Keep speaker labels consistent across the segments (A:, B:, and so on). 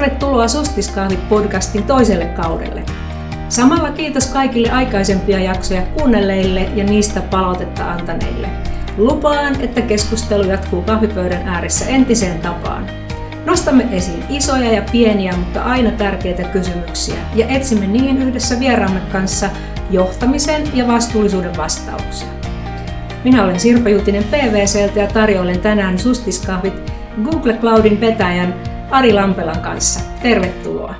A: Tervetuloa Sustiskahvit-podcastin toiselle kaudelle. Samalla kiitos kaikille aikaisempia jaksoja kuunnelleille ja niistä palautetta antaneille. Lupaan, että keskustelu jatkuu kahvipöydän ääressä entiseen tapaan. Nostamme esiin isoja ja pieniä, mutta aina tärkeitä kysymyksiä ja etsimme niihin yhdessä vieraamme kanssa johtamisen ja vastuullisuuden vastauksia. Minä olen Sirpa Jutinen PVCltä ja tarjoilen tänään Sustiskahvit Google Cloudin vetäjän Ari Lampelan kanssa. Tervetuloa!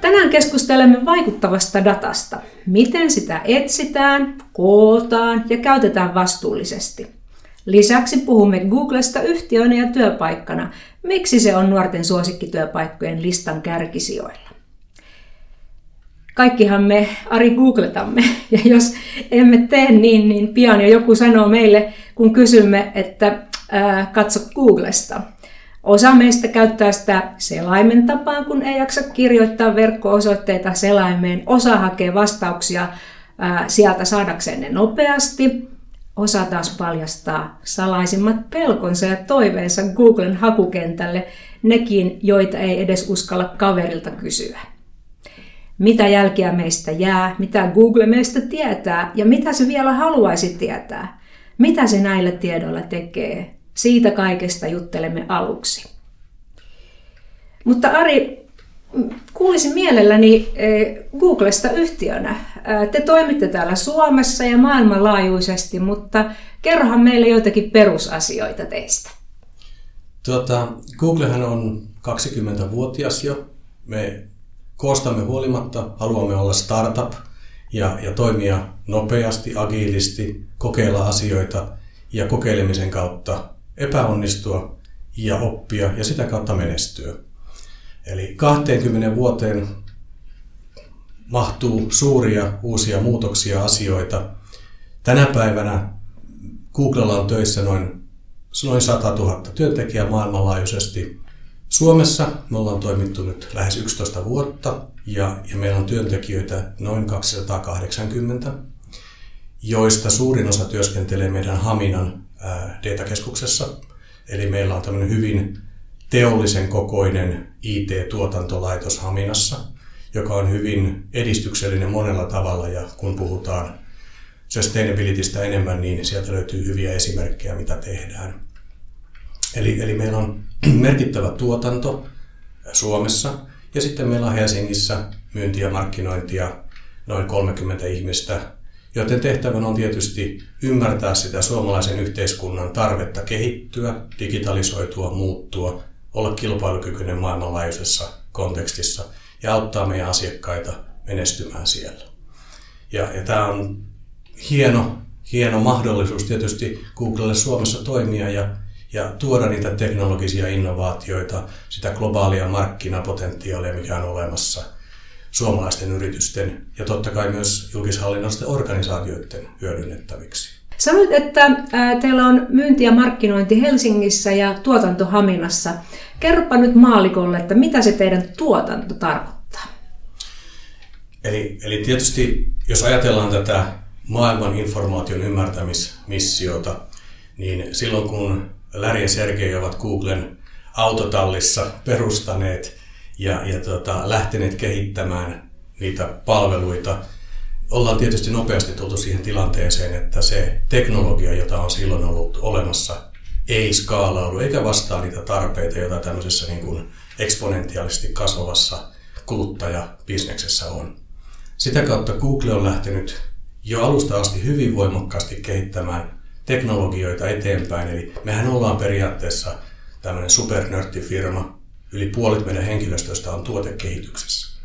A: Tänään keskustelemme vaikuttavasta datasta. Miten sitä etsitään, kootaan ja käytetään vastuullisesti. Lisäksi puhumme Googlesta yhtiönä ja työpaikkana. Miksi se on nuorten suosikkityöpaikkojen listan kärkisijoilla? Kaikkihan me Ari googletamme, ja jos emme tee niin, niin pian jo joku sanoo meille, kun kysymme, että ää, katso Googlesta. Osa meistä käyttää sitä selaimen tapaan, kun ei jaksa kirjoittaa verkko-osoitteita selaimeen. Osa hakee vastauksia ää, sieltä saadakseen ne nopeasti. Osa taas paljastaa salaisimmat pelkonsa ja toiveensa Googlen hakukentälle, nekin, joita ei edes uskalla kaverilta kysyä mitä jälkiä meistä jää, mitä Google meistä tietää ja mitä se vielä haluaisi tietää. Mitä se näillä tiedoilla tekee. Siitä kaikesta juttelemme aluksi. Mutta Ari, kuulisin mielelläni eh, Googlesta yhtiönä. Eh, te toimitte täällä Suomessa ja maailmanlaajuisesti, mutta kerrohan meille joitakin perusasioita teistä.
B: Tuota, Googlehan on 20-vuotias jo. Me koostamme huolimatta haluamme olla startup ja, ja toimia nopeasti, agiilisti, kokeilla asioita ja kokeilemisen kautta epäonnistua ja oppia ja sitä kautta menestyä. Eli 20 vuoteen mahtuu suuria uusia muutoksia, asioita. Tänä päivänä Googlella on töissä noin, noin 100 000 työntekijää maailmanlaajuisesti Suomessa me ollaan toimittu nyt lähes 11 vuotta ja, ja meillä on työntekijöitä noin 280, joista suurin osa työskentelee meidän Haminan datakeskuksessa. Eli meillä on tämmöinen hyvin teollisen kokoinen IT-tuotantolaitos Haminassa, joka on hyvin edistyksellinen monella tavalla ja kun puhutaan sustainabilitystä enemmän, niin sieltä löytyy hyviä esimerkkejä, mitä tehdään. Eli, eli meillä on merkittävä tuotanto Suomessa ja sitten meillä on Helsingissä myynti ja markkinointia noin 30 ihmistä, joten tehtävänä on tietysti ymmärtää sitä suomalaisen yhteiskunnan tarvetta kehittyä, digitalisoitua, muuttua, olla kilpailukykyinen maailmanlaajuisessa kontekstissa ja auttaa meidän asiakkaita menestymään siellä. Ja, ja tämä on hieno, hieno mahdollisuus tietysti Googlelle Suomessa toimia ja ja tuoda niitä teknologisia innovaatioita, sitä globaalia markkinapotentiaalia, mikä on olemassa suomalaisten yritysten ja totta kai myös julkishallinnollisten organisaatioiden hyödynnettäviksi.
A: Sanoit, että teillä on myynti ja markkinointi Helsingissä ja tuotanto Haminassa. Kerropa nyt maalikolle, että mitä se teidän tuotanto tarkoittaa?
B: Eli, eli tietysti, jos ajatellaan tätä maailman informaation ymmärtämismissiota, niin silloin kun Larry ja Sergei ovat Googlen autotallissa perustaneet ja, ja tota, lähteneet kehittämään niitä palveluita. Ollaan tietysti nopeasti tultu siihen tilanteeseen, että se teknologia, jota on silloin ollut olemassa, ei skaalaudu eikä vastaa niitä tarpeita, joita tämmöisessä niin kuin eksponentiaalisesti kasvavassa kuluttajabisneksessä on. Sitä kautta Google on lähtenyt jo alusta asti hyvin voimakkaasti kehittämään teknologioita eteenpäin. Eli mehän ollaan periaatteessa tämmöinen supernörttifirma. Yli puolet meidän henkilöstöstä on tuotekehityksessä.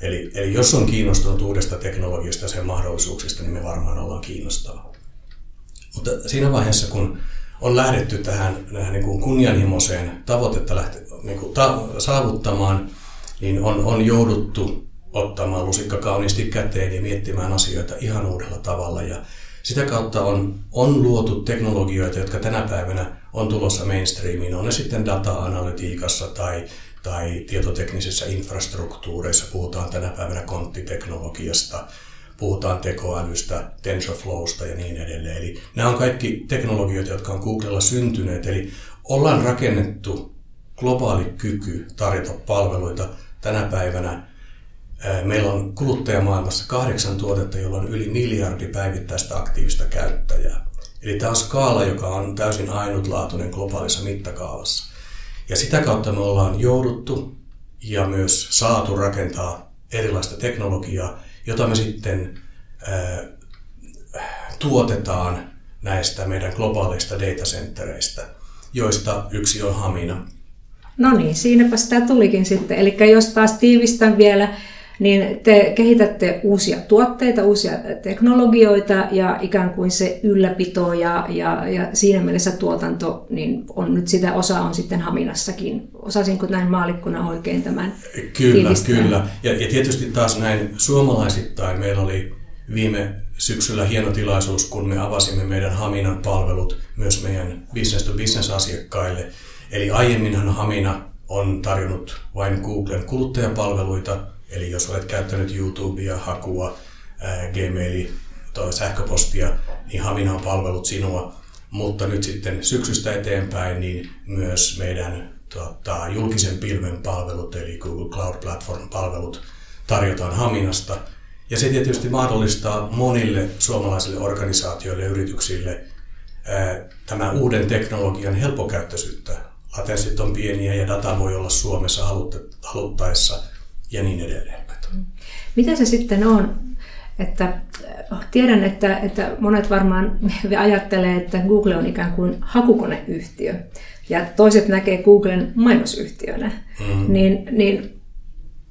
B: Eli, eli jos on kiinnostunut uudesta teknologiasta ja sen mahdollisuuksista, niin me varmaan ollaan kiinnostavaa. Mutta siinä vaiheessa, kun on lähdetty tähän, tähän niin kuin kunnianhimoiseen tavoitetta lähte, niin kuin ta, saavuttamaan, niin on, on jouduttu ottamaan lusikka kauniisti käteen ja miettimään asioita ihan uudella tavalla. Ja sitä kautta on, on luotu teknologioita, jotka tänä päivänä on tulossa mainstreamiin, on ne sitten data-analytiikassa tai, tai tietoteknisissä infrastruktuureissa, puhutaan tänä päivänä konttiteknologiasta, puhutaan tekoälystä, TensorFlowsta ja niin edelleen. Eli nämä on kaikki teknologioita, jotka on Googlella syntyneet. Eli ollaan rakennettu globaali kyky tarjota palveluita tänä päivänä. Meillä on kuluttajamaailmassa kahdeksan tuotetta, jolla on yli miljardi päivittäistä aktiivista käyttäjää. Eli tämä on skaala, joka on täysin ainutlaatuinen globaalissa mittakaavassa. Ja sitä kautta me ollaan jouduttu ja myös saatu rakentaa erilaista teknologiaa, jota me sitten ää, tuotetaan näistä meidän globaaleista datacentereistä, joista yksi on Hamina.
A: No niin, siinäpä sitä tulikin sitten. Eli jos taas tiivistän vielä, niin te kehitätte uusia tuotteita, uusia teknologioita ja ikään kuin se ylläpito ja, ja, ja siinä mielessä tuotanto niin on nyt sitä osa on sitten Haminassakin. Osasinko näin maalikkona oikein tämän
B: Kyllä, tiivistää? kyllä. Ja, ja tietysti taas näin suomalaisittain meillä oli viime syksyllä hieno tilaisuus, kun me avasimme meidän Haminan palvelut myös meidän business to business asiakkaille. Eli aiemminhan Hamina on tarjonnut vain Googlen kuluttajapalveluita, Eli jos olet käyttänyt YouTubea, hakua, Gmaili tai sähköpostia, niin Hamina on palvelut sinua. Mutta nyt sitten syksystä eteenpäin niin myös meidän tota, julkisen pilven palvelut, eli Google Cloud Platform palvelut, tarjotaan Haminasta. Ja se tietysti mahdollistaa monille suomalaisille organisaatioille ja yrityksille tämän uuden teknologian helpokäyttöisyyttä. Latenssit on pieniä ja data voi olla Suomessa haluttaessa ja niin edelleen.
A: Mitä se sitten on? Että tiedän, että, että monet varmaan ajattelee, että Google on ikään kuin hakukoneyhtiö ja toiset näkee Googlen mainosyhtiönä. Mm. Niin, niin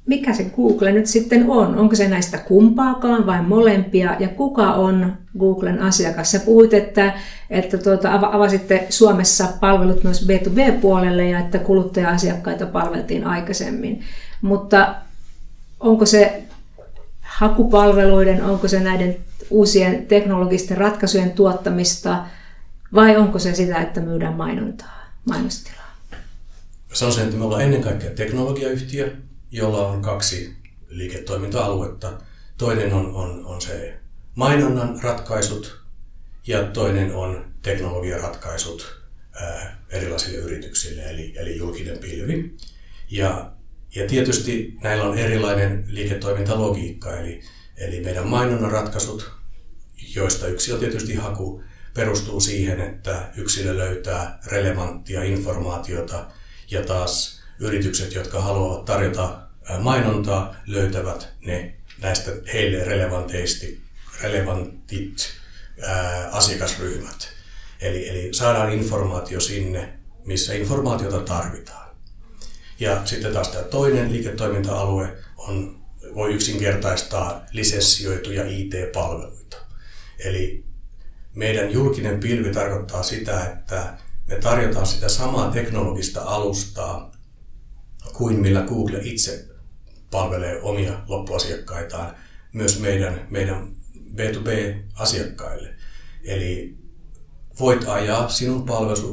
A: mikä se Google nyt sitten on? Onko se näistä kumpaakaan vai molempia? Ja kuka on Googlen asiakas? Sä puhuit, että, että tuota, avasitte Suomessa palvelut myös B2B-puolelle ja että kuluttaja-asiakkaita palveltiin aikaisemmin. Mutta onko se hakupalveluiden, onko se näiden uusien teknologisten ratkaisujen tuottamista vai onko se sitä, että myydään mainontaa, mainostilaa?
B: Sanoisin, että me ollaan ennen kaikkea teknologiayhtiö, jolla on kaksi liiketoiminta-aluetta. Toinen on, on, on se mainonnan ratkaisut ja toinen on teknologiaratkaisut ää, erilaisille yrityksille, eli, eli julkinen pilvi. Ja ja tietysti näillä on erilainen liiketoimintalogiikka, eli, eli meidän mainonnan ratkaisut, joista yksi on tietysti haku, perustuu siihen, että yksilö löytää relevanttia informaatiota ja taas yritykset, jotka haluavat tarjota mainontaa, löytävät ne näistä heille relevanteisti, relevantit ää, asiakasryhmät. Eli, eli saadaan informaatio sinne, missä informaatiota tarvitaan. Ja sitten taas tämä toinen liiketoiminta-alue on, voi yksinkertaistaa lisenssioituja IT-palveluita. Eli meidän julkinen pilvi tarkoittaa sitä, että me tarjotaan sitä samaa teknologista alustaa kuin millä Google itse palvelee omia loppuasiakkaitaan myös meidän, meidän B2B-asiakkaille. Eli voit ajaa sinun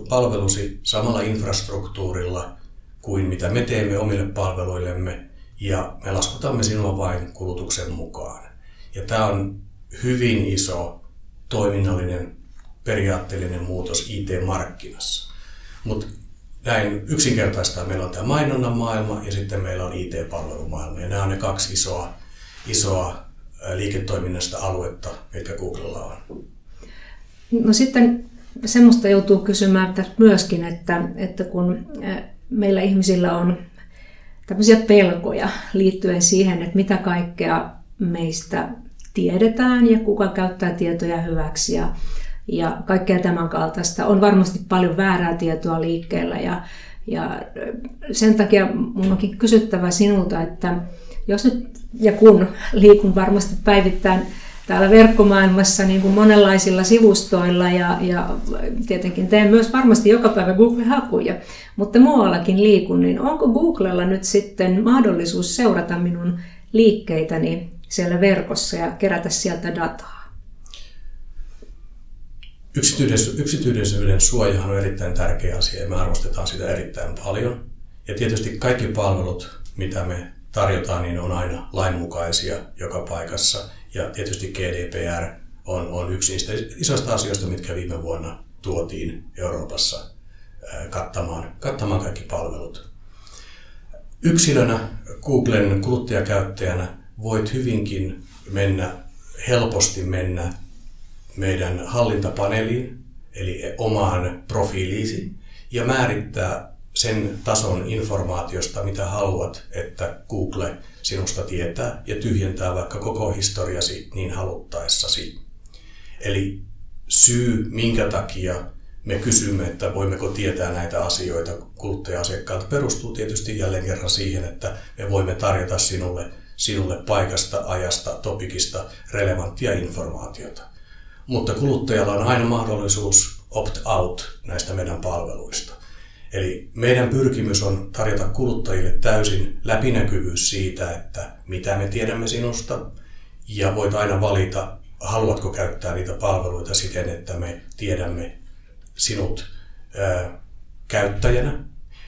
B: palvelusi samalla infrastruktuurilla kuin mitä me teemme omille palveluillemme ja me laskutamme sinua vain kulutuksen mukaan. Ja tämä on hyvin iso toiminnallinen periaatteellinen muutos IT-markkinassa. Mutta näin yksinkertaistaa meillä on tämä mainonnan maailma ja sitten meillä on IT-palvelumaailma. Ja nämä on ne kaksi isoa, isoa liiketoiminnasta aluetta, mitkä Googlella on.
A: No sitten semmoista joutuu kysymään myöskin, että, että kun meillä ihmisillä on tämmöisiä pelkoja liittyen siihen, että mitä kaikkea meistä tiedetään ja kuka käyttää tietoja hyväksi ja, ja kaikkea tämän kaltaista. On varmasti paljon väärää tietoa liikkeellä ja, ja sen takia mun onkin kysyttävä sinulta, että jos nyt ja kun liikun varmasti päivittäin täällä verkkomaailmassa niin kuin monenlaisilla sivustoilla ja, ja tietenkin teen myös varmasti joka päivä Google-hakuja, mutta muuallakin liikun, niin onko Googlella nyt sitten mahdollisuus seurata minun liikkeitäni siellä verkossa ja kerätä sieltä dataa?
B: Yksityisyyden suojahan on erittäin tärkeä asia ja me arvostetaan sitä erittäin paljon. Ja tietysti kaikki palvelut, mitä me tarjotaan, niin on aina lainmukaisia joka paikassa. Ja tietysti GDPR on, on yksi niistä isoista asioista, mitkä viime vuonna tuotiin Euroopassa kattamaan, kattamaan kaikki palvelut. Yksilönä, Googlen kuluttajakäyttäjänä voit hyvinkin mennä, helposti mennä meidän hallintapaneeliin, eli omaan profiiliisi, ja määrittää sen tason informaatiosta, mitä haluat, että Google sinusta tietää, ja tyhjentää vaikka koko historiasi niin haluttaessasi. Eli syy, minkä takia me kysymme, että voimmeko tietää näitä asioita kuluttaja-asiakkaalta, perustuu tietysti jälleen kerran siihen, että me voimme tarjota sinulle, sinulle paikasta, ajasta, topikista relevanttia informaatiota. Mutta kuluttajalla on aina mahdollisuus opt-out näistä meidän palveluista. Eli meidän pyrkimys on tarjota kuluttajille täysin läpinäkyvyys siitä, että mitä me tiedämme sinusta, ja voit aina valita, haluatko käyttää niitä palveluita siten, että me tiedämme sinut ää, käyttäjänä.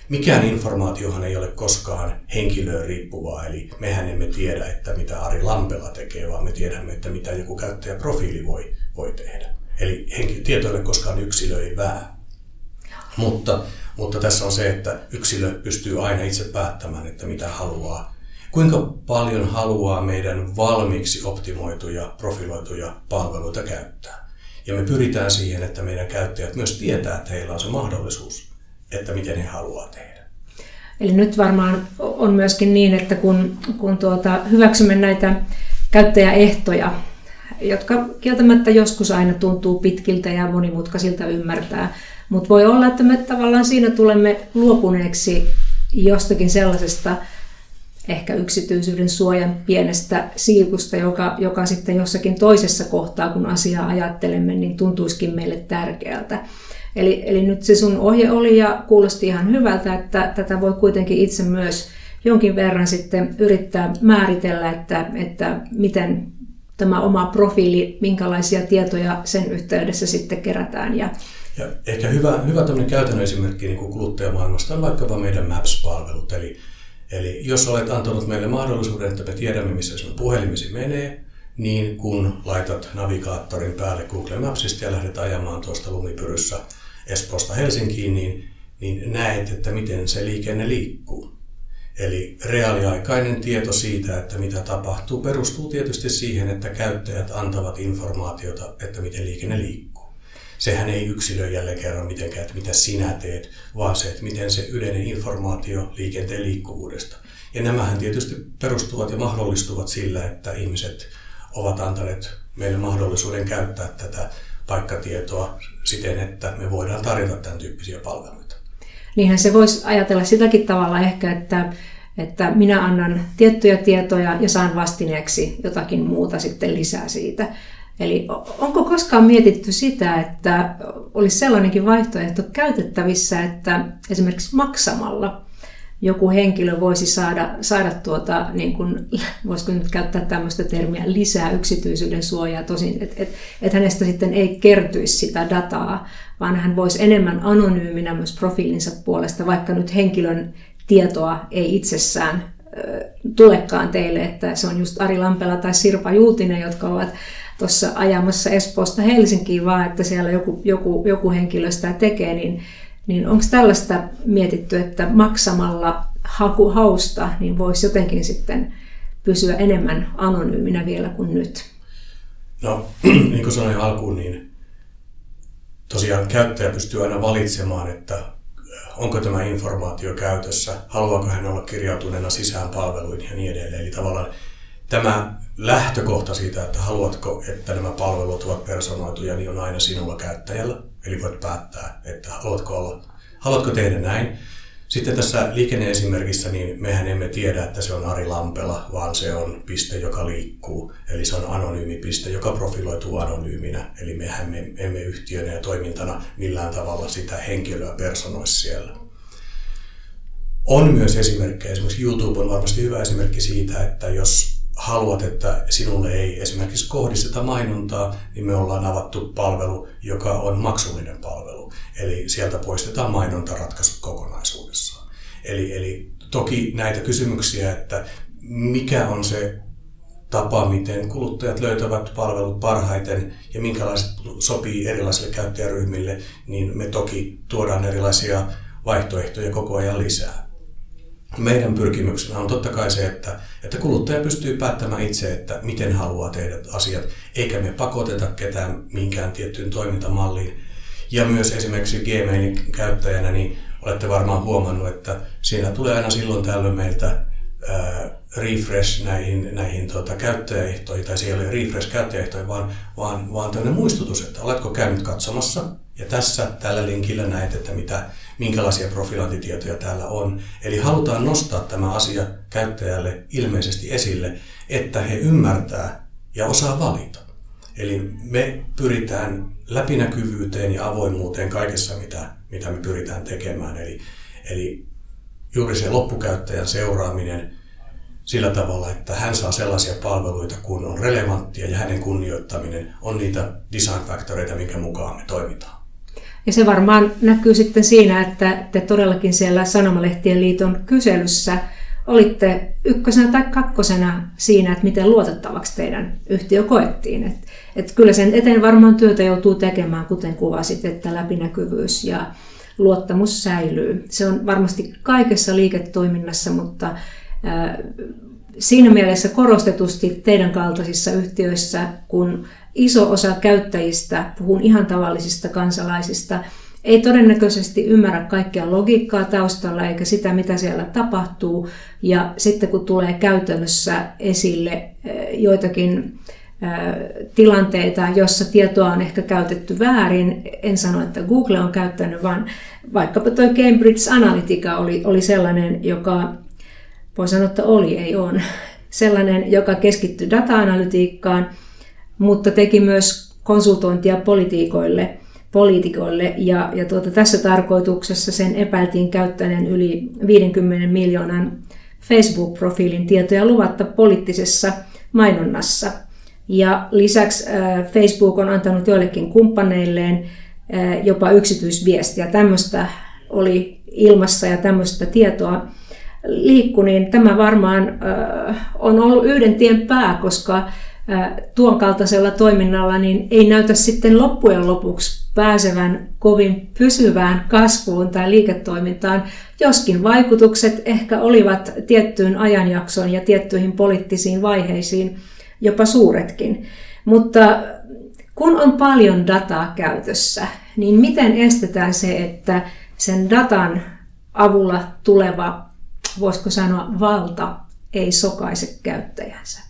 B: Mikään informaatiohan ei ole koskaan henkilöön riippuvaa, eli mehän emme tiedä, että mitä Ari Lampela tekee, vaan me tiedämme, että mitä joku käyttäjäprofiili voi, voi tehdä. Eli henki, tieto ei ole koskaan yksilöivää. Mutta, mutta tässä on se, että yksilö pystyy aina itse päättämään, että mitä haluaa. Kuinka paljon haluaa meidän valmiiksi optimoituja, profiloituja palveluita käyttää. Ja me pyritään siihen, että meidän käyttäjät myös tietää, että heillä on se mahdollisuus, että miten he haluaa tehdä.
A: Eli nyt varmaan on myöskin niin, että kun, kun tuota, hyväksymme näitä käyttäjäehtoja, jotka kieltämättä joskus aina tuntuu pitkiltä ja monimutkaisilta ymmärtää, mutta voi olla, että me tavallaan siinä tulemme luopuneeksi jostakin sellaisesta ehkä yksityisyyden suojan pienestä siivusta, joka, joka sitten jossakin toisessa kohtaa, kun asiaa ajattelemme, niin tuntuisikin meille tärkeältä. Eli, eli nyt se sun ohje oli ja kuulosti ihan hyvältä, että tätä voi kuitenkin itse myös jonkin verran sitten yrittää määritellä, että, että miten tämä oma profiili, minkälaisia tietoja sen yhteydessä sitten kerätään. Ja,
B: ja ehkä hyvä, hyvä käytännön esimerkki niin kuin kuluttajamaailmasta on vaikkapa meidän Maps-palvelut. Eli Eli jos olet antanut meille mahdollisuuden, että me tiedämme, missä sinun puhelimesi menee, niin kun laitat navigaattorin päälle Google Mapsista ja lähdet ajamaan tuosta lumipyryssä Espoosta Helsinkiin, niin, niin näet, että miten se liikenne liikkuu. Eli reaaliaikainen tieto siitä, että mitä tapahtuu, perustuu tietysti siihen, että käyttäjät antavat informaatiota, että miten liikenne liikkuu sehän ei yksilö jälleen kerran mitenkään, että mitä sinä teet, vaan se, että miten se yleinen informaatio liikenteen liikkuvuudesta. Ja nämähän tietysti perustuvat ja mahdollistuvat sillä, että ihmiset ovat antaneet meille mahdollisuuden käyttää tätä paikkatietoa siten, että me voidaan tarjota tämän tyyppisiä palveluita.
A: Niinhän se voisi ajatella sitäkin tavalla ehkä, että, että minä annan tiettyjä tietoja ja saan vastineeksi jotakin muuta sitten lisää siitä. Eli onko koskaan mietitty sitä, että olisi sellainenkin vaihtoehto käytettävissä, että esimerkiksi maksamalla joku henkilö voisi saada, saada tuota, niin kuin, voisiko nyt käyttää tämmöistä termiä, lisää yksityisyyden suojaa, tosin, että et, et hänestä sitten ei kertyisi sitä dataa, vaan hän voisi enemmän anonyyminä myös profiilinsa puolesta, vaikka nyt henkilön tietoa ei itsessään tulekaan teille, että se on just Ari Lampela tai Sirpa Juutinen, jotka ovat tuossa ajamassa Espoosta Helsinkiin, vaan että siellä joku, joku, joku henkilö sitä tekee, niin, niin onko tällaista mietitty, että maksamalla haku, hausta niin voisi jotenkin sitten pysyä enemmän anonyyminä vielä kuin nyt?
B: No, niin kuin sanoin alkuun, niin tosiaan käyttäjä pystyy aina valitsemaan, että onko tämä informaatio käytössä, haluaako hän olla kirjautuneena sisään palveluihin ja niin edelleen. Eli tavallaan tämä lähtökohta siitä, että haluatko, että nämä palvelut ovat personoituja, niin on aina sinulla käyttäjällä. Eli voit päättää, että haluatko, olla, haluatko tehdä näin. Sitten tässä liikenneesimerkissä, niin mehän emme tiedä, että se on Ari Lampela, vaan se on piste, joka liikkuu. Eli se on anonyymi piste, joka profiloituu anonyyminä. Eli mehän me emme yhtiönä ja toimintana millään tavalla sitä henkilöä personoisi siellä. On myös esimerkkejä, esimerkiksi YouTube on varmasti hyvä esimerkki siitä, että jos haluat, että sinulle ei esimerkiksi kohdisteta mainontaa, niin me ollaan avattu palvelu, joka on maksullinen palvelu. Eli sieltä poistetaan mainontaratkaisut kokonaisuudessaan. Eli, eli toki näitä kysymyksiä, että mikä on se tapa, miten kuluttajat löytävät palvelut parhaiten ja minkälaiset sopii erilaisille käyttäjäryhmille, niin me toki tuodaan erilaisia vaihtoehtoja koko ajan lisää. Meidän pyrkimyksenä on totta kai se, että, että kuluttaja pystyy päättämään itse, että miten haluaa tehdä asiat, eikä me pakoteta ketään minkään tiettyyn toimintamalliin. Ja myös esimerkiksi Gmailin käyttäjänä, niin olette varmaan huomannut, että siinä tulee aina silloin tällöin meiltä refresh näihin, näihin tuota, käyttäjäehtoihin, tai siellä ei ole refresh käyttäjäehtoihin, vaan, vaan, vaan tämmöinen muistutus, että oletko käynyt katsomassa, ja tässä tällä linkillä näet, että mitä, minkälaisia profilointitietoja täällä on. Eli halutaan nostaa tämä asia käyttäjälle ilmeisesti esille, että he ymmärtää ja osaa valita. Eli me pyritään läpinäkyvyyteen ja avoimuuteen kaikessa, mitä, mitä me pyritään tekemään. Eli, eli juuri se loppukäyttäjän seuraaminen sillä tavalla, että hän saa sellaisia palveluita, kun on relevanttia ja hänen kunnioittaminen on niitä design factoreita, minkä mukaan me toimitaan.
A: Ja se varmaan näkyy sitten siinä, että te todellakin siellä Sanomalehtien liiton kyselyssä olitte ykkösenä tai kakkosena siinä, että miten luotettavaksi teidän yhtiö koettiin. Et, et kyllä sen eteen varmaan työtä joutuu tekemään, kuten kuvasit, että läpinäkyvyys ja luottamus säilyy. Se on varmasti kaikessa liiketoiminnassa, mutta siinä mielessä korostetusti teidän kaltaisissa yhtiöissä, kun iso osa käyttäjistä, puhun ihan tavallisista kansalaisista, ei todennäköisesti ymmärrä kaikkea logiikkaa taustalla eikä sitä, mitä siellä tapahtuu. Ja sitten kun tulee käytännössä esille joitakin tilanteita, jossa tietoa on ehkä käytetty väärin. En sano, että Google on käyttänyt, vaan vaikkapa tuo Cambridge Analytica oli, oli sellainen, joka, voi sanoa, että oli, ei on, sellainen, joka keskittyi data-analytiikkaan, mutta teki myös konsultointia politiikoille, poliitikoille ja, ja tuota, tässä tarkoituksessa sen epäiltiin käyttäneen yli 50 miljoonan Facebook-profiilin tietoja luvatta poliittisessa mainonnassa – ja lisäksi Facebook on antanut joillekin kumppaneilleen jopa yksityisviestiä. Tämmöistä oli ilmassa ja tämmöistä tietoa liikku, niin tämä varmaan on ollut yhden tien pää, koska tuon kaltaisella toiminnalla niin ei näytä sitten loppujen lopuksi pääsevän kovin pysyvään kasvuun tai liiketoimintaan, joskin vaikutukset ehkä olivat tiettyyn ajanjaksoon ja tiettyihin poliittisiin vaiheisiin jopa suuretkin. Mutta kun on paljon dataa käytössä, niin miten estetään se, että sen datan avulla tuleva, voisiko sanoa, valta ei sokaise käyttäjänsä?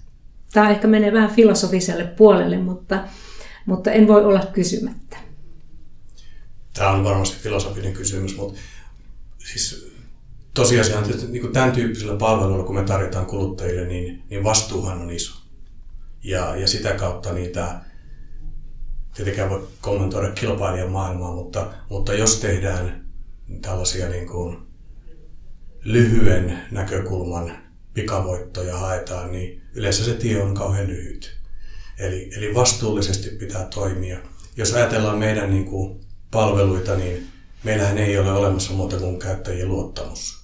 A: Tämä ehkä menee vähän filosofiselle puolelle, mutta, mutta en voi olla kysymättä.
B: Tämä on varmasti filosofinen kysymys, mutta siis tosiasia on, että niin tämän tyyppisellä palveluilla, kun me tarjotaan kuluttajille, niin, niin vastuuhan on iso ja, ja sitä kautta niitä, tietenkään voi kommentoida kilpailijan maailmaa, mutta, mutta jos tehdään tällaisia niin kuin lyhyen näkökulman pikavoittoja haetaan, niin yleensä se tie on kauhean lyhyt. Eli, eli vastuullisesti pitää toimia. Jos ajatellaan meidän niin kuin palveluita, niin meillähän ei ole olemassa muuta kuin käyttäjien luottamus.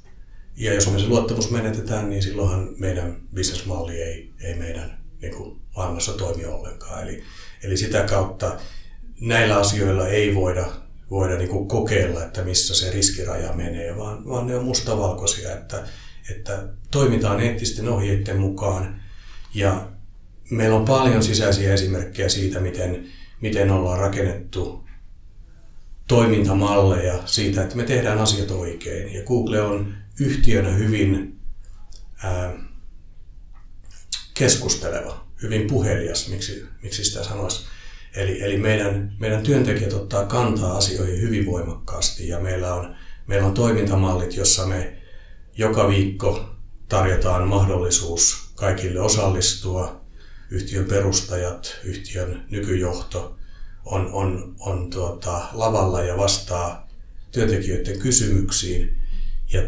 B: Ja jos me se luottamus menetetään, niin silloinhan meidän bisnesmalli ei, ei meidän niin kuin maailmassa toimi ollenkaan. Eli, eli sitä kautta näillä asioilla ei voida, voida niin kuin kokeilla, että missä se riskiraja menee, vaan, vaan ne on mustavalkoisia, että, että toimitaan eettisten ohjeiden mukaan ja meillä on paljon sisäisiä esimerkkejä siitä, miten, miten ollaan rakennettu toimintamalleja siitä, että me tehdään asiat oikein. Ja Google on yhtiönä hyvin ää, keskusteleva hyvin puhelias, miksi, miksi sitä sanoisi. Eli, eli meidän, meidän työntekijät ottaa kantaa asioihin hyvin voimakkaasti ja meillä on, meillä on toimintamallit, jossa me joka viikko tarjotaan mahdollisuus kaikille osallistua. Yhtiön perustajat, yhtiön nykyjohto on, on, on tuota, lavalla ja vastaa työntekijöiden kysymyksiin. Ja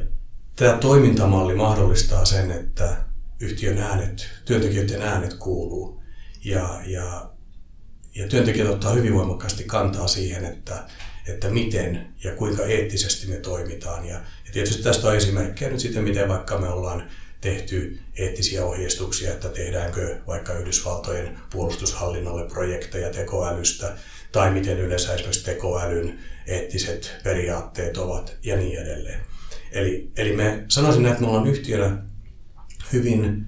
B: tämä toimintamalli mahdollistaa sen, että yhtiön äänet, työntekijöiden äänet kuuluu. Ja, ja, ja työntekijät ottaa hyvin voimakkaasti kantaa siihen, että, että miten ja kuinka eettisesti me toimitaan. Ja, ja tietysti tästä on esimerkkejä nyt sitten, miten vaikka me ollaan tehty eettisiä ohjeistuksia, että tehdäänkö vaikka Yhdysvaltojen puolustushallinnolle projekteja tekoälystä, tai miten yleensä esimerkiksi tekoälyn eettiset periaatteet ovat ja niin edelleen. Eli, eli me sanoisin, että me ollaan yhtiönä hyvin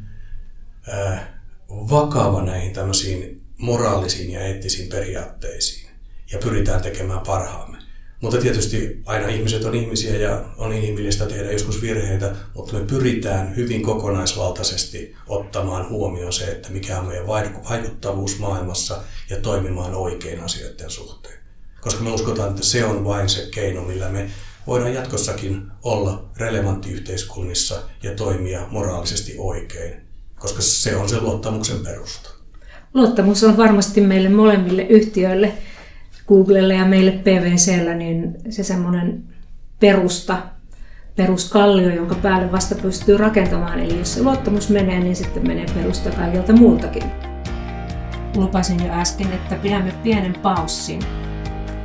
B: äh, vakava näihin tämmöisiin moraalisiin ja eettisiin periaatteisiin ja pyritään tekemään parhaamme. Mutta tietysti aina ihmiset on ihmisiä ja on inhimillistä tehdä joskus virheitä, mutta me pyritään hyvin kokonaisvaltaisesti ottamaan huomioon se, että mikä on meidän vaikuttavuus maailmassa ja toimimaan oikein asioiden suhteen. Koska me uskotaan, että se on vain se keino, millä me voidaan jatkossakin olla relevantti yhteiskunnissa ja toimia moraalisesti oikein, koska se on se luottamuksen perusta.
A: Luottamus on varmasti meille molemmille yhtiöille, Googlelle ja meille PVCllä, niin se semmoinen perusta, peruskallio, jonka päälle vasta pystyy rakentamaan. Eli jos se luottamus menee, niin sitten menee perusta kaikilta muultakin. Lupasin jo äsken, että pidämme pienen paussin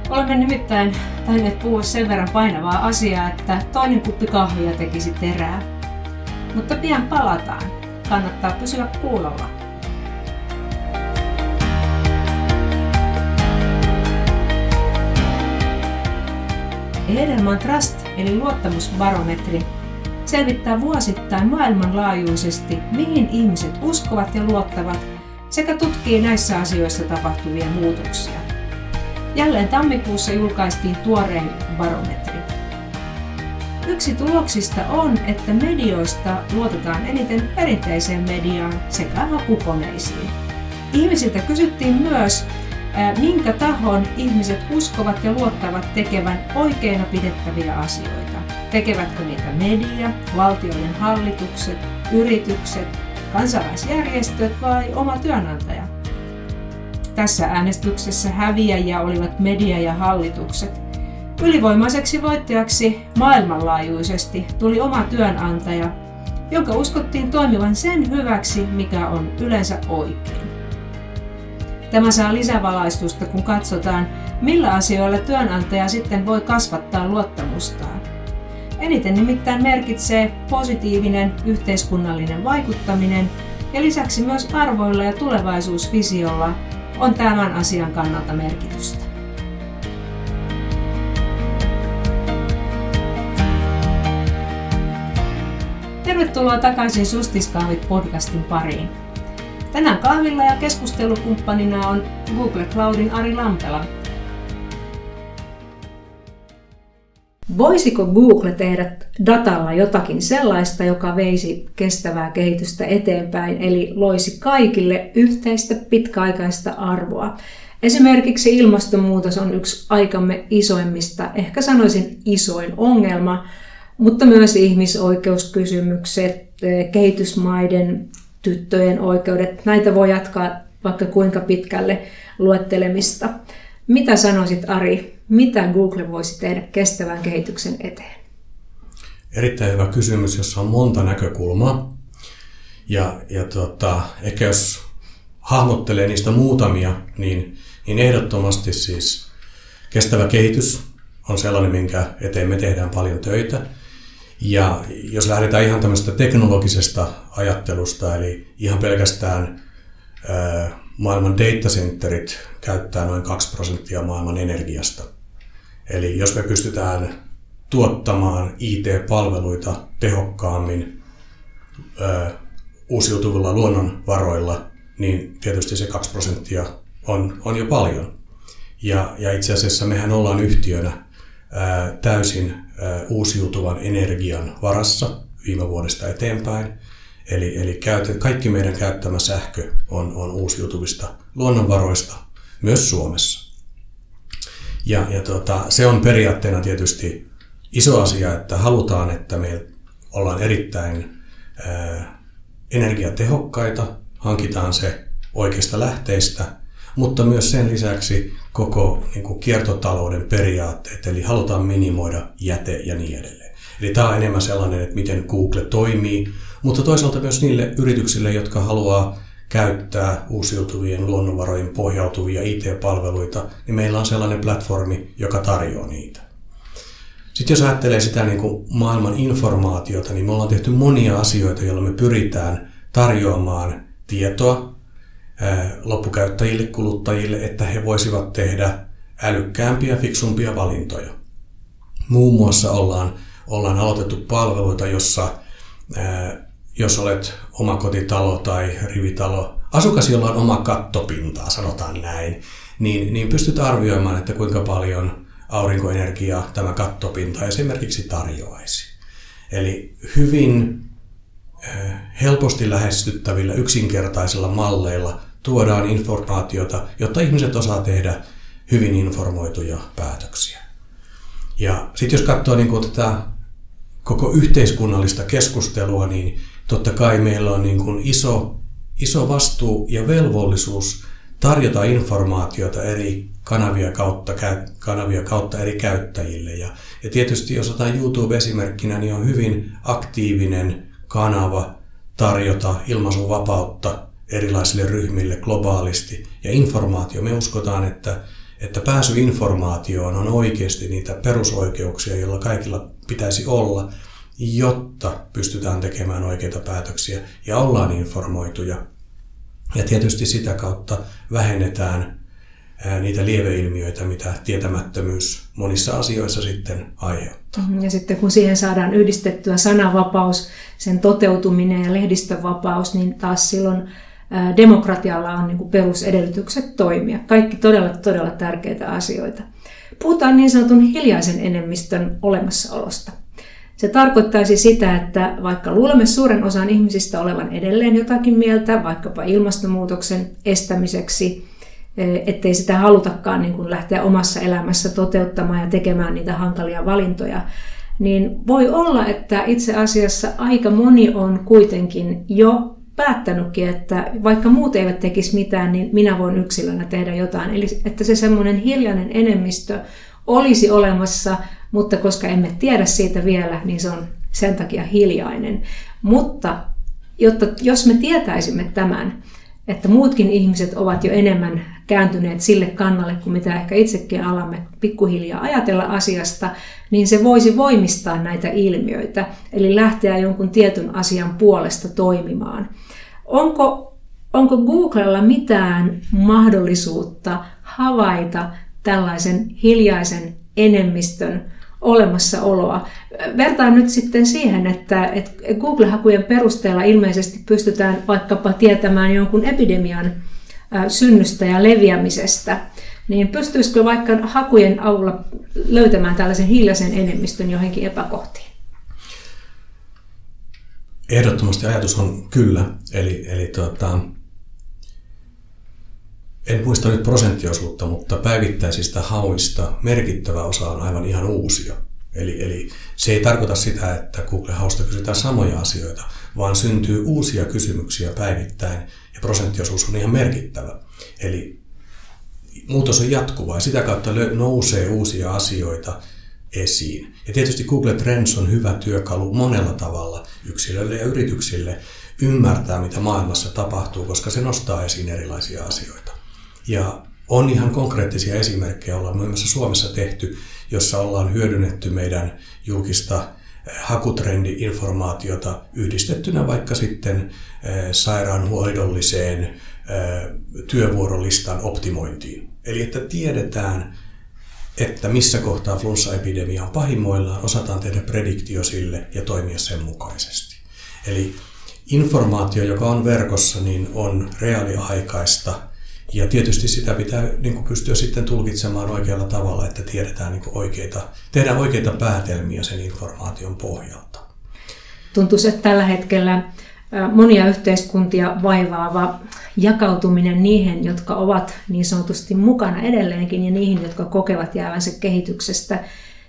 A: Olemme nimittäin tainneet puhua sen verran painavaa asiaa, että toinen kuppi kahvia tekisi terää. Mutta pian palataan. Kannattaa pysyä kuulolla. Edelman Trust eli luottamusbarometri selvittää vuosittain maailmanlaajuisesti, mihin ihmiset uskovat ja luottavat, sekä tutkii näissä asioissa tapahtuvia muutoksia. Jälleen tammikuussa julkaistiin tuorein barometri. Yksi tuloksista on, että medioista luotetaan eniten perinteiseen mediaan sekä hakukoneisiin. Ihmisiltä kysyttiin myös, minkä tahon ihmiset uskovat ja luottavat tekevän oikeina pidettäviä asioita. Tekevätkö niitä media, valtioiden hallitukset, yritykset, kansalaisjärjestöt vai oma työnantaja? Tässä äänestyksessä häviäjiä olivat media ja hallitukset. Ylivoimaiseksi voittajaksi maailmanlaajuisesti tuli oma työnantaja, jonka uskottiin toimivan sen hyväksi, mikä on yleensä oikein. Tämä saa lisävalaistusta, kun katsotaan, millä asioilla työnantaja sitten voi kasvattaa luottamustaan. Eniten nimittäin merkitsee positiivinen yhteiskunnallinen vaikuttaminen ja lisäksi myös arvoilla ja tulevaisuusvisiolla on tämän asian kannalta merkitystä. Tervetuloa takaisin Sustiskaavit podcastin pariin. Tänään kahvilla ja keskustelukumppanina on Google Cloudin Ari Lampela, Voisiko Google tehdä datalla jotakin sellaista, joka veisi kestävää kehitystä eteenpäin, eli loisi kaikille yhteistä pitkäaikaista arvoa? Esimerkiksi ilmastonmuutos on yksi aikamme isoimmista, ehkä sanoisin isoin ongelma, mutta myös ihmisoikeuskysymykset, kehitysmaiden tyttöjen oikeudet, näitä voi jatkaa vaikka kuinka pitkälle luettelemista. Mitä sanoisit Ari mitä Google voisi tehdä kestävän kehityksen eteen?
B: Erittäin hyvä kysymys, jossa on monta näkökulmaa. Ja, ja tota, ehkä jos hahmottelee niistä muutamia, niin, niin ehdottomasti siis kestävä kehitys on sellainen, minkä eteen me tehdään paljon töitä. Ja jos lähdetään ihan tämmöistä teknologisesta ajattelusta, eli ihan pelkästään maailman datacenterit käyttää noin 2 prosenttia maailman energiasta. Eli jos me pystytään tuottamaan IT-palveluita tehokkaammin ö, uusiutuvilla luonnonvaroilla, niin tietysti se 2 prosenttia on, on jo paljon. Ja, ja itse asiassa mehän ollaan yhtiönä ää, täysin ää, uusiutuvan energian varassa viime vuodesta eteenpäin. Eli, eli käytet, kaikki meidän käyttämä sähkö on, on uusiutuvista luonnonvaroista, myös Suomessa. Ja, ja tota, se on periaatteena tietysti iso asia, että halutaan, että me ollaan erittäin ää, energiatehokkaita, hankitaan se oikeista lähteistä, mutta myös sen lisäksi koko niin kuin kiertotalouden periaatteet, eli halutaan minimoida jäte ja niin edelleen. Eli tämä on enemmän sellainen, että miten Google toimii, mutta toisaalta myös niille yrityksille, jotka haluaa käyttää uusiutuvien luonnonvarojen pohjautuvia IT-palveluita, niin meillä on sellainen platformi, joka tarjoaa niitä. Sitten jos ajattelee sitä niin kuin maailman informaatiota, niin me ollaan tehty monia asioita, joilla me pyritään tarjoamaan tietoa loppukäyttäjille, kuluttajille, että he voisivat tehdä älykkäämpiä, fiksumpia valintoja. Muun muassa ollaan, ollaan aloitettu palveluita, jossa jos olet omakotitalo tai rivitalo, asukas, jolla on oma kattopintaa, sanotaan näin, niin, niin pystyt arvioimaan, että kuinka paljon aurinkoenergiaa tämä kattopinta esimerkiksi tarjoaisi. Eli hyvin helposti lähestyttävillä yksinkertaisilla malleilla tuodaan informaatiota, jotta ihmiset osaa tehdä hyvin informoituja päätöksiä. Ja sitten jos katsoo niin tätä koko yhteiskunnallista keskustelua, niin totta kai meillä on niin kuin iso, iso vastuu ja velvollisuus tarjota informaatiota eri kanavia kautta, kanavia kautta eri käyttäjille. Ja, ja tietysti jos otetaan YouTube esimerkkinä, niin on hyvin aktiivinen kanava tarjota ilmaisun vapautta erilaisille ryhmille globaalisti. Ja informaatio, me uskotaan, että, että pääsy informaatioon on oikeasti niitä perusoikeuksia, joilla kaikilla pitäisi olla, jotta pystytään tekemään oikeita päätöksiä ja ollaan informoituja. Ja tietysti sitä kautta vähennetään niitä lieveilmiöitä, mitä tietämättömyys monissa asioissa sitten aiheuttaa.
A: Mhm, ja sitten kun siihen saadaan yhdistettyä sananvapaus, sen toteutuminen ja lehdistönvapaus, niin taas silloin demokratialla on niin perusedellytykset toimia. Kaikki todella, todella tärkeitä asioita. Puhutaan niin sanotun hiljaisen enemmistön olemassaolosta. Se tarkoittaisi sitä, että vaikka luulemme suuren osan ihmisistä olevan edelleen jotakin mieltä, vaikkapa ilmastonmuutoksen estämiseksi, ettei sitä halutakaan niin kuin lähteä omassa elämässä toteuttamaan ja tekemään niitä hankalia valintoja, niin voi olla, että itse asiassa aika moni on kuitenkin jo päättänytkin, että vaikka muut eivät tekisi mitään, niin minä voin yksilönä tehdä jotain. Eli että se semmoinen hiljainen enemmistö olisi olemassa, mutta koska emme tiedä siitä vielä, niin se on sen takia hiljainen. Mutta jotta, jos me tietäisimme tämän, että muutkin ihmiset ovat jo enemmän kääntyneet sille kannalle kuin mitä ehkä itsekin alamme pikkuhiljaa ajatella asiasta, niin se voisi voimistaa näitä ilmiöitä, eli lähteä jonkun tietyn asian puolesta toimimaan. Onko, onko Googlella mitään mahdollisuutta havaita tällaisen hiljaisen enemmistön olemassaoloa. Vertaan nyt sitten siihen, että, että Google-hakujen perusteella ilmeisesti pystytään vaikkapa tietämään jonkun epidemian synnystä ja leviämisestä, niin pystyisikö vaikka hakujen avulla löytämään tällaisen hiljaisen enemmistön johonkin epäkohtiin?
B: Ehdottomasti ajatus on kyllä. Eli, eli tuota, en muista nyt prosenttiosuutta, mutta päivittäisistä hauista merkittävä osa on aivan ihan uusia. Eli, eli se ei tarkoita sitä, että Google-hausta kysytään samoja asioita, vaan syntyy uusia kysymyksiä päivittäin ja prosenttiosuus on ihan merkittävä. Eli muutos on jatkuva ja sitä kautta nousee uusia asioita esiin. Ja tietysti Google Trends on hyvä työkalu monella tavalla yksilöille ja yrityksille ymmärtää, mitä maailmassa tapahtuu, koska se nostaa esiin erilaisia asioita. Ja on ihan konkreettisia esimerkkejä, ollaan muun muassa Suomessa tehty, jossa ollaan hyödynnetty meidän julkista eh, hakutrendi-informaatiota yhdistettynä vaikka sitten eh, sairaanhoidolliseen eh, työvuorolistan optimointiin. Eli että tiedetään, että missä kohtaa flunssaepidemia on pahimmoillaan, osataan tehdä prediktio sille ja toimia sen mukaisesti. Eli informaatio, joka on verkossa, niin on reaaliaikaista – ja tietysti sitä pitää niin kuin pystyä sitten tulkitsemaan oikealla tavalla, että tiedetään niin kuin oikeita, tehdään oikeita päätelmiä sen informaation pohjalta.
A: Tuntuu, että tällä hetkellä monia yhteiskuntia vaivaava jakautuminen niihin, jotka ovat niin sanotusti mukana edelleenkin ja niihin, jotka kokevat jäävänsä kehityksestä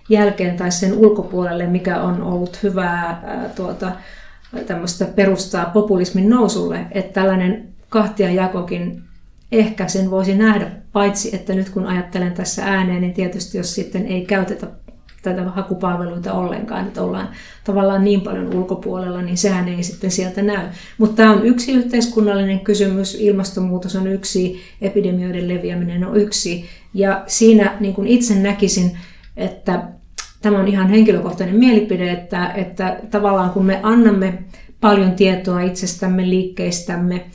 A: jälkeen tai sen ulkopuolelle, mikä on ollut hyvää tuota, tämmöistä perustaa populismin nousulle, että tällainen kahtia jakokin ehkä sen voisi nähdä, paitsi että nyt kun ajattelen tässä ääneen, niin tietysti jos sitten ei käytetä tätä hakupalveluita ollenkaan, että ollaan tavallaan niin paljon ulkopuolella, niin sehän ei sitten sieltä näy. Mutta tämä on yksi yhteiskunnallinen kysymys, ilmastonmuutos on yksi, epidemioiden leviäminen on yksi, ja siinä niin kuin itse näkisin, että tämä on ihan henkilökohtainen mielipide, että, että tavallaan kun me annamme paljon tietoa itsestämme, liikkeistämme,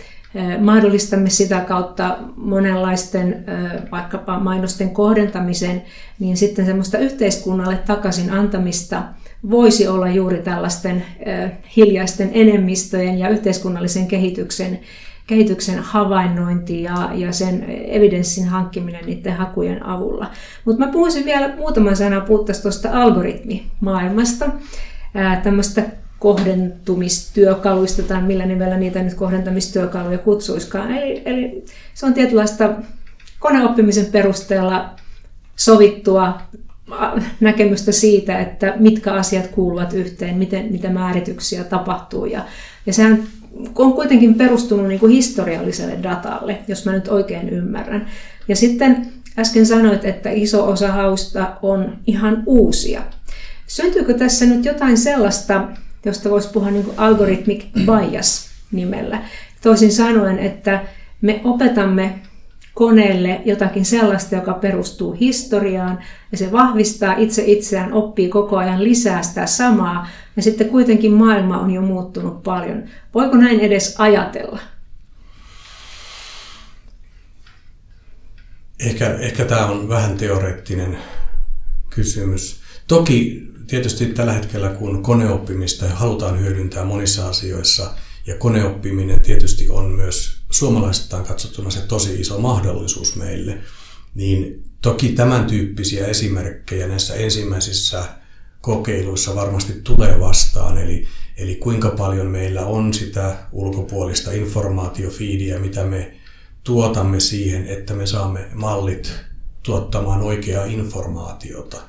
A: mahdollistamme sitä kautta monenlaisten vaikkapa mainosten kohdentamisen, niin sitten semmoista yhteiskunnalle takaisin antamista voisi olla juuri tällaisten hiljaisten enemmistöjen ja yhteiskunnallisen kehityksen, kehityksen havainnointi ja, ja sen evidenssin hankkiminen niiden hakujen avulla. Mutta mä puhuisin vielä muutaman sanan puhuttaisiin tuosta algoritmimaailmasta, tämmöistä kohdentumistyökaluista tai millä nimellä niitä nyt kohdentamistyökaluja kutsuiskaan. Eli, eli se on tietynlaista koneoppimisen perusteella sovittua näkemystä siitä, että mitkä asiat kuuluvat yhteen, miten, mitä määrityksiä tapahtuu. Ja, ja sehän on kuitenkin perustunut niin kuin historialliselle datalle, jos mä nyt oikein ymmärrän. Ja sitten äsken sanoit, että iso osa hausta on ihan uusia. Syntyykö tässä nyt jotain sellaista, josta voisi puhua niin kuin algorithmic bias nimellä. Toisin sanoen, että me opetamme koneelle jotakin sellaista, joka perustuu historiaan, ja se vahvistaa itse itseään, oppii koko ajan lisää sitä samaa, ja sitten kuitenkin maailma on jo muuttunut paljon. Voiko näin edes ajatella?
B: Ehkä, ehkä tämä on vähän teoreettinen kysymys. Toki tietysti tällä hetkellä, kun koneoppimista halutaan hyödyntää monissa asioissa, ja koneoppiminen tietysti on myös suomalaisittain katsottuna se tosi iso mahdollisuus meille, niin toki tämän tyyppisiä esimerkkejä näissä ensimmäisissä kokeiluissa varmasti tulee vastaan, eli, eli kuinka paljon meillä on sitä ulkopuolista informaatiofiidiä, mitä me tuotamme siihen, että me saamme mallit tuottamaan oikeaa informaatiota.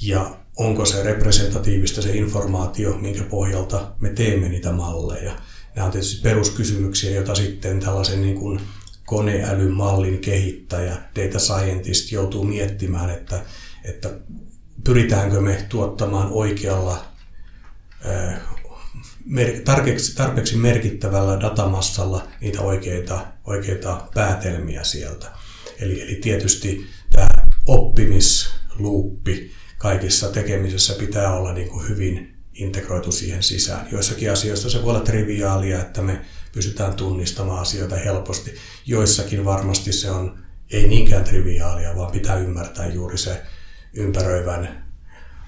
B: Ja onko se representatiivista se informaatio, minkä pohjalta me teemme niitä malleja. Nämä on tietysti peruskysymyksiä, joita sitten tällaisen niin kuin koneälymallin kehittäjä, data scientist joutuu miettimään, että, että pyritäänkö me tuottamaan oikealla tarpeeksi, tarpeeksi merkittävällä datamassalla niitä oikeita, oikeita päätelmiä sieltä. Eli, eli tietysti tämä oppimisluuppi kaikissa tekemisessä pitää olla niin kuin hyvin integroitu siihen sisään. Joissakin asioissa se voi olla triviaalia, että me pystytään tunnistamaan asioita helposti. Joissakin varmasti se on ei niinkään triviaalia, vaan pitää ymmärtää juuri se ympäröivän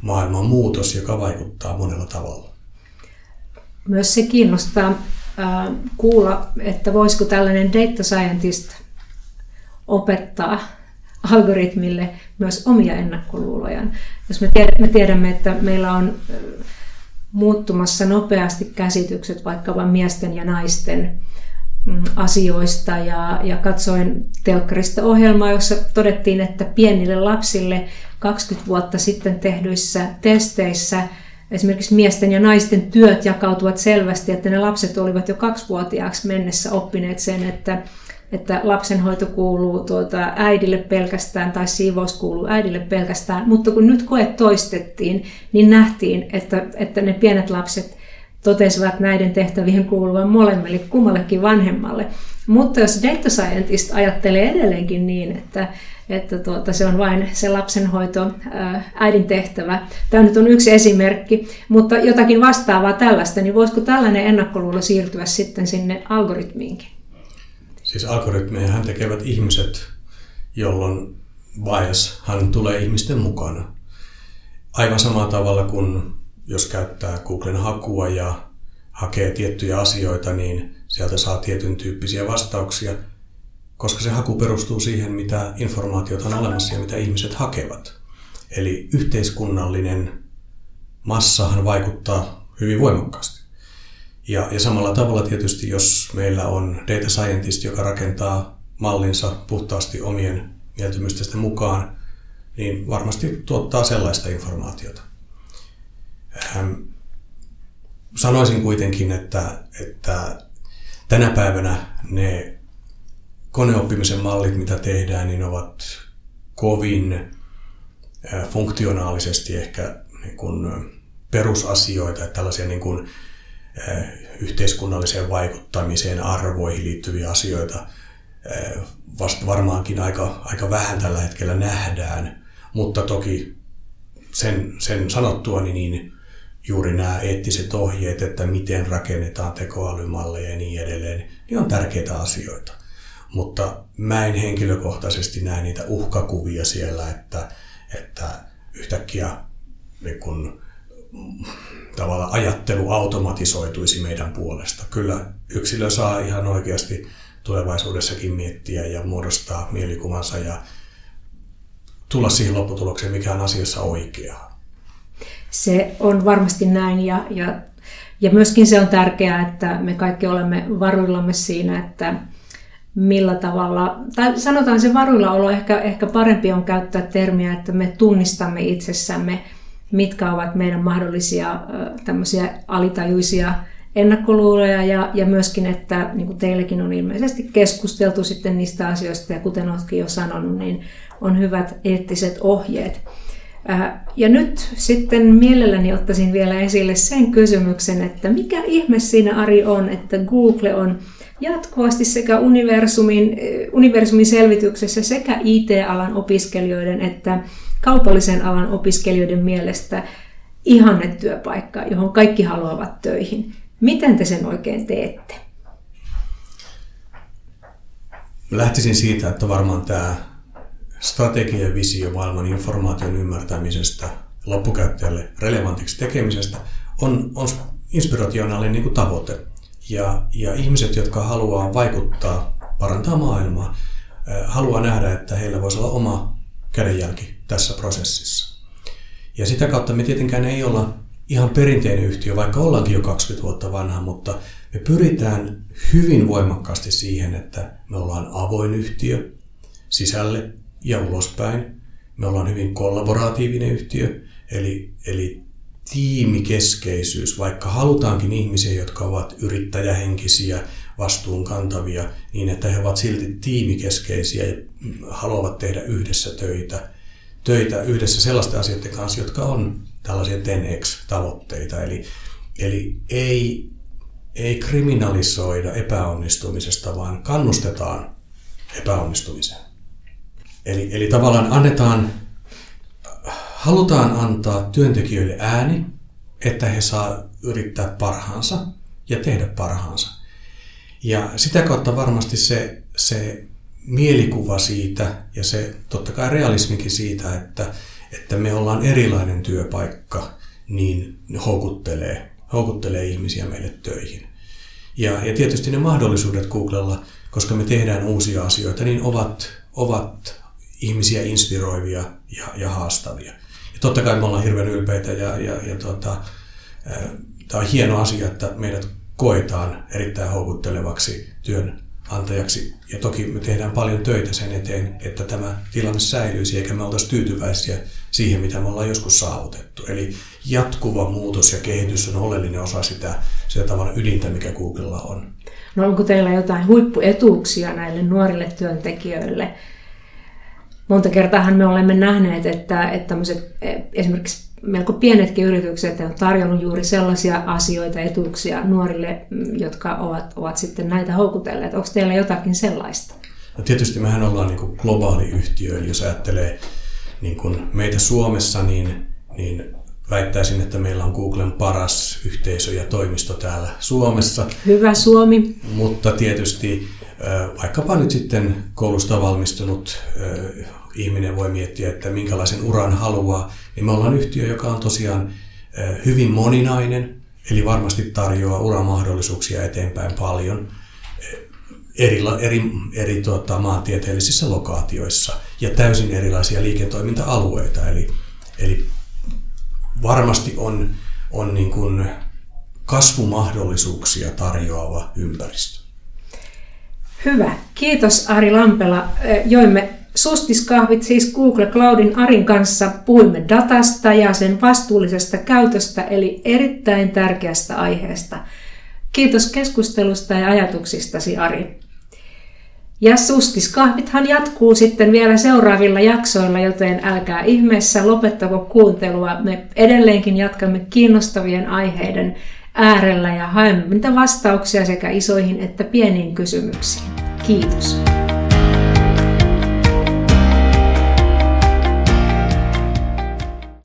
B: maailman muutos, joka vaikuttaa monella tavalla.
A: Myös se kiinnostaa äh, kuulla, että voisiko tällainen data scientist opettaa algoritmille myös omia ennakkoluulojaan. Jos me tiedämme, että meillä on muuttumassa nopeasti käsitykset vaikkapa miesten ja naisten mm, asioista ja, ja katsoin telkkarista ohjelmaa, jossa todettiin, että pienille lapsille 20 vuotta sitten tehdyissä testeissä esimerkiksi miesten ja naisten työt jakautuvat selvästi, että ne lapset olivat jo kaksivuotiaaksi mennessä oppineet sen, että että lapsenhoito kuuluu tuota äidille pelkästään tai siivous kuuluu äidille pelkästään, mutta kun nyt koe toistettiin, niin nähtiin, että, että ne pienet lapset totesivat näiden tehtävien kuuluvan molemmille, kummallekin vanhemmalle. Mutta jos data scientist ajattelee edelleenkin niin, että, että tuota, se on vain se lapsenhoito äidin tehtävä. Tämä nyt on yksi esimerkki, mutta jotakin vastaavaa tällaista, niin voisiko tällainen ennakkoluulo siirtyä sitten sinne algoritmiinkin?
B: Siis algoritmeja tekevät ihmiset, jolloin biashan tulee ihmisten mukana. Aivan samalla tavalla kuin jos käyttää Googlen hakua ja hakee tiettyjä asioita, niin sieltä saa tietyn tyyppisiä vastauksia, koska se haku perustuu siihen, mitä informaatiota on olemassa ja mitä ihmiset hakevat. Eli yhteiskunnallinen massahan vaikuttaa hyvin voimakkaasti. Ja, ja samalla tavalla tietysti, jos meillä on data scientist, joka rakentaa mallinsa puhtaasti omien mieltymysten mukaan, niin varmasti tuottaa sellaista informaatiota. Ähm, sanoisin kuitenkin, että, että tänä päivänä ne koneoppimisen mallit, mitä tehdään, niin ovat kovin äh, funktionaalisesti ehkä niin kuin perusasioita, tällaisia niin kuin yhteiskunnalliseen vaikuttamiseen, arvoihin liittyviä asioita eh, vasta varmaankin aika, aika vähän tällä hetkellä nähdään, mutta toki sen, sen sanottuani niin juuri nämä eettiset ohjeet, että miten rakennetaan tekoälymalleja ja niin edelleen, niin on tärkeitä asioita. Mutta mä en henkilökohtaisesti näe niitä uhkakuvia siellä, että, että yhtäkkiä niin kun, tavallaan ajattelu automatisoituisi meidän puolesta. Kyllä yksilö saa ihan oikeasti tulevaisuudessakin miettiä ja muodostaa mielikuvansa ja tulla siihen lopputulokseen, mikä on asiassa oikeaa.
A: Se on varmasti näin ja, ja, ja myöskin se on tärkeää, että me kaikki olemme varuillamme siinä, että millä tavalla, tai sanotaan se varuillaolo, ehkä, ehkä parempi on käyttää termiä, että me tunnistamme itsessämme, mitkä ovat meidän mahdollisia tämmöisiä alitajuisia ennakkoluuloja ja, ja myöskin, että niin kuin teillekin on ilmeisesti keskusteltu sitten niistä asioista ja kuten oletkin jo sanonut, niin on hyvät eettiset ohjeet. Ja nyt sitten mielelläni ottaisin vielä esille sen kysymyksen, että mikä ihme siinä Ari on, että Google on jatkuvasti sekä universumin, universumin selvityksessä sekä IT-alan opiskelijoiden että kaupallisen alan opiskelijoiden mielestä ihannetyöpaikka, johon kaikki haluavat töihin. Miten te sen oikein teette?
B: Lähtisin siitä, että varmaan tämä strategia ja visio maailman informaation ymmärtämisestä, loppukäyttäjälle relevantiksi tekemisestä on, on inspirationaalinen niin kuin tavoite. Ja, ja ihmiset, jotka haluaa vaikuttaa, parantaa maailmaa, haluaa nähdä, että heillä voisi olla oma kädenjälki tässä prosessissa. Ja sitä kautta me tietenkään ei olla ihan perinteinen yhtiö, vaikka ollaankin jo 20 vuotta vanha, mutta me pyritään hyvin voimakkaasti siihen, että me ollaan avoin yhtiö sisälle ja ulospäin. Me ollaan hyvin kollaboratiivinen yhtiö, eli, eli tiimikeskeisyys, vaikka halutaankin ihmisiä, jotka ovat yrittäjähenkisiä, vastuunkantavia, niin että he ovat silti tiimikeskeisiä ja haluavat tehdä yhdessä töitä, töitä yhdessä sellaisten asioiden kanssa, jotka on tällaisia 10x-tavoitteita. Eli, eli ei, ei kriminalisoida epäonnistumisesta, vaan kannustetaan epäonnistumiseen. Eli, eli tavallaan annetaan halutaan antaa työntekijöille ääni, että he saa yrittää parhaansa ja tehdä parhaansa. Ja sitä kautta varmasti se, se mielikuva siitä ja se totta kai realismikin siitä, että, että me ollaan erilainen työpaikka, niin houkuttelee, houkuttelee ihmisiä meille töihin. Ja, ja tietysti ne mahdollisuudet Googlella, koska me tehdään uusia asioita, niin ovat, ovat ihmisiä inspiroivia ja, ja haastavia totta kai me ollaan hirveän ylpeitä ja, ja, ja tota, tämä on hieno asia, että meidät koetaan erittäin houkuttelevaksi työnantajaksi. Ja toki me tehdään paljon töitä sen eteen, että tämä tilanne säilyisi, eikä me oltaisi tyytyväisiä siihen, mitä me ollaan joskus saavutettu. Eli jatkuva muutos ja kehitys on oleellinen osa sitä, sitä tavalla ydintä, mikä Googlella on.
A: No onko teillä jotain huippuetuuksia näille nuorille työntekijöille? monta kertaa me olemme nähneet, että, että e, esimerkiksi melko pienetkin yritykset on tarjonnut juuri sellaisia asioita, etuuksia nuorille, mm, jotka ovat, ovat sitten näitä houkutelleet. Onko teillä jotakin sellaista?
B: No tietysti mehän ollaan niin kuin globaali yhtiö, eli jos ajattelee niin kuin meitä Suomessa, niin, niin väittäisin, että meillä on Googlen paras yhteisö ja toimisto täällä Suomessa.
A: Hyvä Suomi.
B: Mutta tietysti vaikkapa nyt sitten koulusta valmistunut ihminen voi miettiä, että minkälaisen uran haluaa, niin me ollaan yhtiö, joka on tosiaan hyvin moninainen, eli varmasti tarjoaa uramahdollisuuksia eteenpäin paljon eri, eri, eri tuota, maantieteellisissä lokaatioissa ja täysin erilaisia liiketoiminta-alueita. Eli, eli varmasti on, on niin kuin kasvumahdollisuuksia tarjoava ympäristö.
A: Hyvä. Kiitos Ari Lampela. Joimme Sustiskahvit siis Google Cloudin Arin kanssa puhuimme datasta ja sen vastuullisesta käytöstä, eli erittäin tärkeästä aiheesta. Kiitos keskustelusta ja ajatuksistasi, Ari. Ja sustiskahvithan jatkuu sitten vielä seuraavilla jaksoilla, joten älkää ihmeessä lopettako kuuntelua. Me edelleenkin jatkamme kiinnostavien aiheiden äärellä ja haemme niitä vastauksia sekä isoihin että pieniin kysymyksiin. Kiitos.